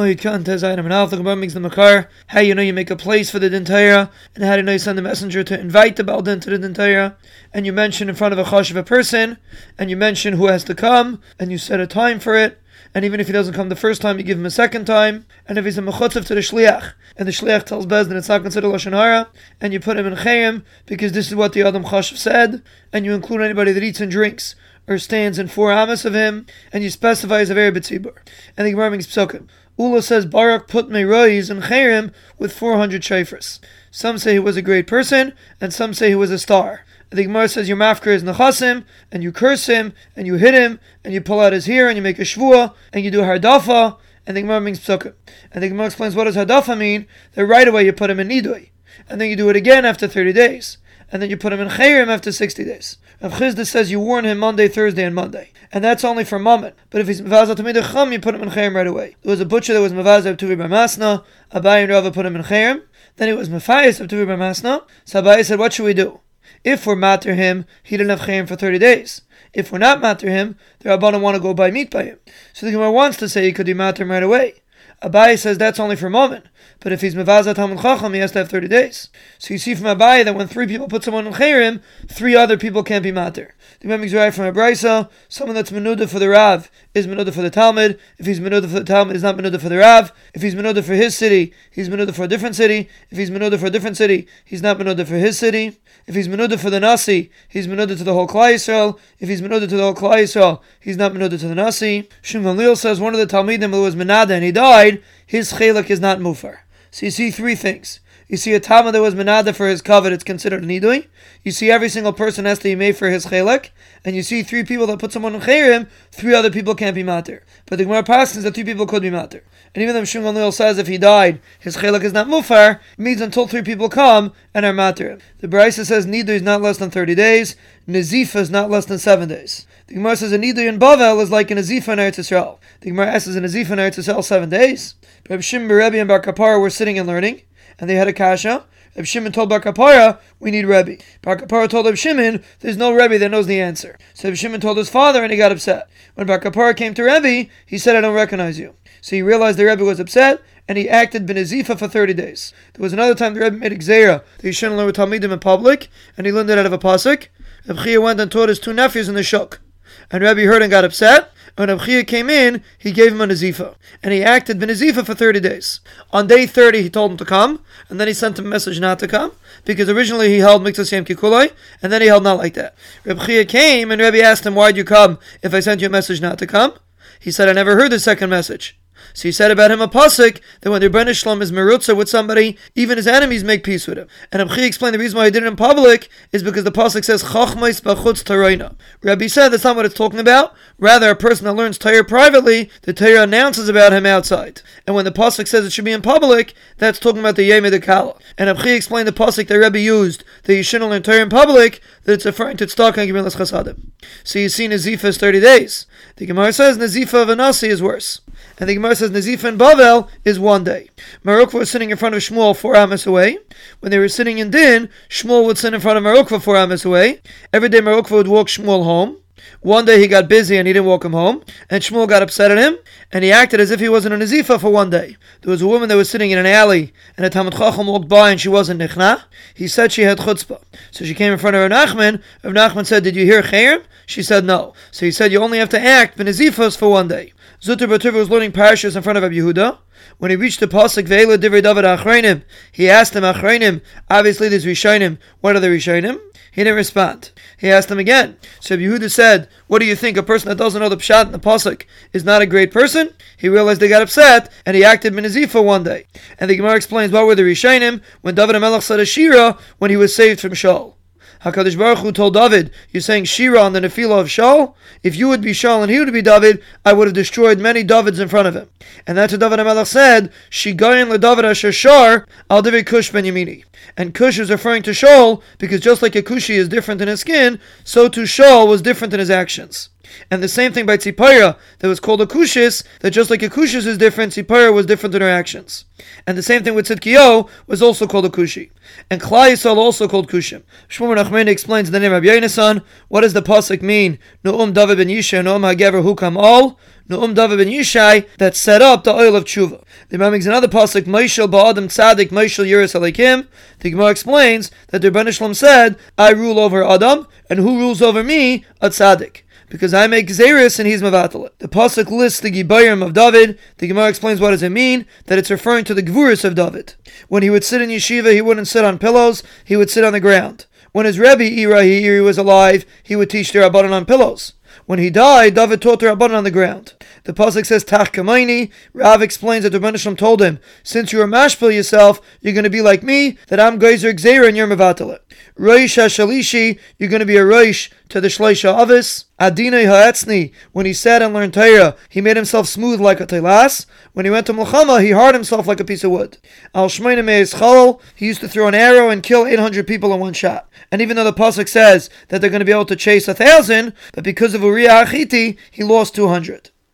Alpha Gemara makes the Makar. How you know you make a place for the Dintayra, and how do you know you send the messenger to invite the Baldin to the Dintayra, and you mention in front of a Chash of a person, and you mention who has to come, and you set a time for it, and even if he doesn't come the first time, you give him a second time. And if he's a mechutzev to the shliach, and the shliach tells Bez that it's not considered lashon hara, and you put him in chayim because this is what the Adam Chashav said, and you include anybody that eats and drinks or stands in four amas of him, and you specify as a very betzibur. And the Gemara makes psukim. Ula says Barak put Meroiz and Chayrim with 400 shayfras. Some say he was a great person, and some say he was a star. The Gemara says your mafker is nechasim, and you curse him, and you hit him, and you pull out his hair, and you make a shvua, and you do hardafa, and the Gemara means psukim. And the Gemara explains what does hardafa mean, that right away you put him in nidui, and then you do it again after 30 days, and then you put him in chayrim after 60 days. Rav Chisda says you warn him Monday, Thursday, and Monday. And that's only for Mammon. But if he's Mavazah Tamid Chum, you put him in Chayim right away. There was a butcher that was Mavazah Tuvi Bar Masna, Abai and Rava put him in Chayim. Then it was Mephias Tuvi Bar Masna. So Abai said, What should we do? If we're matter him, he didn't have Chayim for 30 days. If we're not matter him, the Rabbanon want to go buy meat by him. So the Gemara wants to say he could be matter him right away. Abai says that's only for a moment. But if he's mevazat Talmud Chacham, he has to have 30 days. So you see from Abai that when three people put someone in Chayrim, three other people can't be matter. The right from Abraisa, someone that's menuda for the Rav is menuda for the Talmud. If he's menuda for the Talmud, he's not menuda for the Rav. If he's menuda for his city, he's menuda for a different city. If he's menuda for a different city, he's not menuda for his city. If he's menuda for the Nasi, he's menuda to the whole Klal Yisrael. If he's menuda to the whole Klal Yisrael, he's not menuda to the Nasi. Shimon Leil says one of the Talmidim who was menada and he died, his chelak is not mufar. So you see three things. You see a Tama that was menada for his covet, it's considered nidui. You see every single person has to be made for his chelak. And you see three people that put someone in chayrim, three other people can't be matir. But the Gemara passes that three people could be matir. And even though Shimon says if he died, his chelak is not mufar, means until three people come and are matir. The Brisa says nidui is not less than 30 days, Nazifa is not less than 7 days. The Gemara says a nidui in Bavel is like an Nazifa in Eretz Yisrael. The Gemara says a Nazifa in Eretz Yisrael 7 days. Reb Shimon Rebbe and Bar Kapara were sitting and learning, and they had a kasha. Reb Shimon told Bar Kapara, we need Rebbe. Bar Kapara told Reb Shimon, there's no Rebbe that knows the answer. So Reb Shimon told his father, and he got upset. When Bar Kapara came to Rebbe, he said, I don't recognize you. So he realized the Rebbe was upset, and he acted benazifa for 30 days. There was another time the Rebbe made Xera, that he shouldn't learn with Talmidim in public, and he learned it out of a pasuk. Reb Chia went and taught his two nephews in the shuk. And Rebbe heard and got upset, when Abchia came in, he gave him a nazifa. And he acted b'nazifa for 30 days. On day 30, he told him to come, and then he sent him a message not to come, because originally he held Miktas Yom Kikulai, and then he held not like that. Reb came, and Rebbe asked him, why'd you come if I sent you a message not to come? He said, I never heard the second message. So he said about him a pasuk that when the Rebbeinu Shalom is merutza with somebody, even his enemies make peace with him. And Abchi explained the reason why he did it in public is because the pasuk says chachmais b'chutz taroina. Rabbi said that's not what it's talking about. Rather, a person that learns Torah privately, the Torah announces about him outside. And when the pasuk says it should be in public, that's talking about the Yemid Kala. And Abchi explained the pasuk that Rabbi used that you shouldn't learn Torah in public, that it's referring to tzedakah and giving chasadim. So you see Nazifa is 30 days. The Gemara says Nazifa of a is worse. And the Gemara says Nazifa in Bavel is one day. Mar Ukva was sitting in front of Shmuel four amas away. When they were sitting in Din, Shmuel would sit in front of Mar Ukva four amas away. Every day Mar Ukva would walk Shmuel home. One day he got busy and he didn't walk him home, and Shmuel got upset at him, and he acted as if he wasn't a Nazifa for one day. There was a woman that was sitting in an alley, and a Talmud Chacham walked by and she wasn't Nichna. He said she had chutzpah. So she came in front of Rav Nachman. Rav Nachman said, Did you hear Chayim? She said no. So he said, You only have to act Benazifas for one day. Zutra bar Tuvya was learning parashas in front of Rabbi Yehuda. When he reached the pasuk Ve'ela Divrei David Achreinim, he asked him Achreinim. Obviously, there's Rishonim. What are the Rishonim? He didn't respond. He asked him again. So Yehuda said, "What do you think? A person that doesn't know the pshat in the pasuk is not a great person?" He realized they got upset, and he acted minazifa one day. And the Gemara explains what were the Rishonim when David Melech said a shira when he was saved from Shaul. Hakadosh Baruch Hu told David, "You're saying Shira on the Nephila of Shaul. If you would be Shaul and he would be David, I would have destroyed many Davids in front of him." And that's what David Hamelach said, "Shigayin leDavid asher shar al David Kush ben Yamini." And Kush is referring to Shaul because just like a Kushi is different in his skin, so too Shaul was different in his actions. And the same thing by Tzipora, that was called a Kushis, that just like a Kushis is different, Tzipora was different in her actions. And the same thing with Tzidkiyo was also called a Kushi. And Klal Yisrael also called Kushim. Shmuel Nachmani explains the name of Yonasan. What does the pasuk mean? Nu'um David ben Yishai, Nu'um HaGever Hukam All. Nu'um David ben Yishai that set up the oil of tshuva. The Imam makes another pasuk, Moishel Ba'adam Tzadik, Moishel Yiris Alekim. The Gemara explains that the Rebbeinu said, I rule over Adam, and who rules over me? A Tzadik because I make Xeris and he's Mavatalit. The Pasuk lists the Gibayim of David. The Gemara explains what does it mean? That it's referring to the Gvuris of David. When he would sit in yeshiva, he wouldn't sit on pillows, he would sit on the ground. When his Rebbe Irahi was alive, he would teach the Rabbanan on pillows. When he died, David taught the Rabbanan on the ground. The pasuk says Tachkemoni. Rav explains that the Rebbeinu told him, since you are mashpil yourself, you're going to be like me, that I'm Geyser Gzeira and you're Mevatalit. Roish HaShalishi, you're going to be a Roish to the Shleisha Avis. Adinei Ha'etzni, when he sat and learned Torah, he made himself smooth like a telas. When he went to Mulchama, he hard himself like a piece of wood. Al Shmeina Chalal, he used to throw an arrow and kill 800 people in one shot. And even though the Pasuk says that they're going to be able to chase a thousand, but because of Uriah Achiti, he lost 200.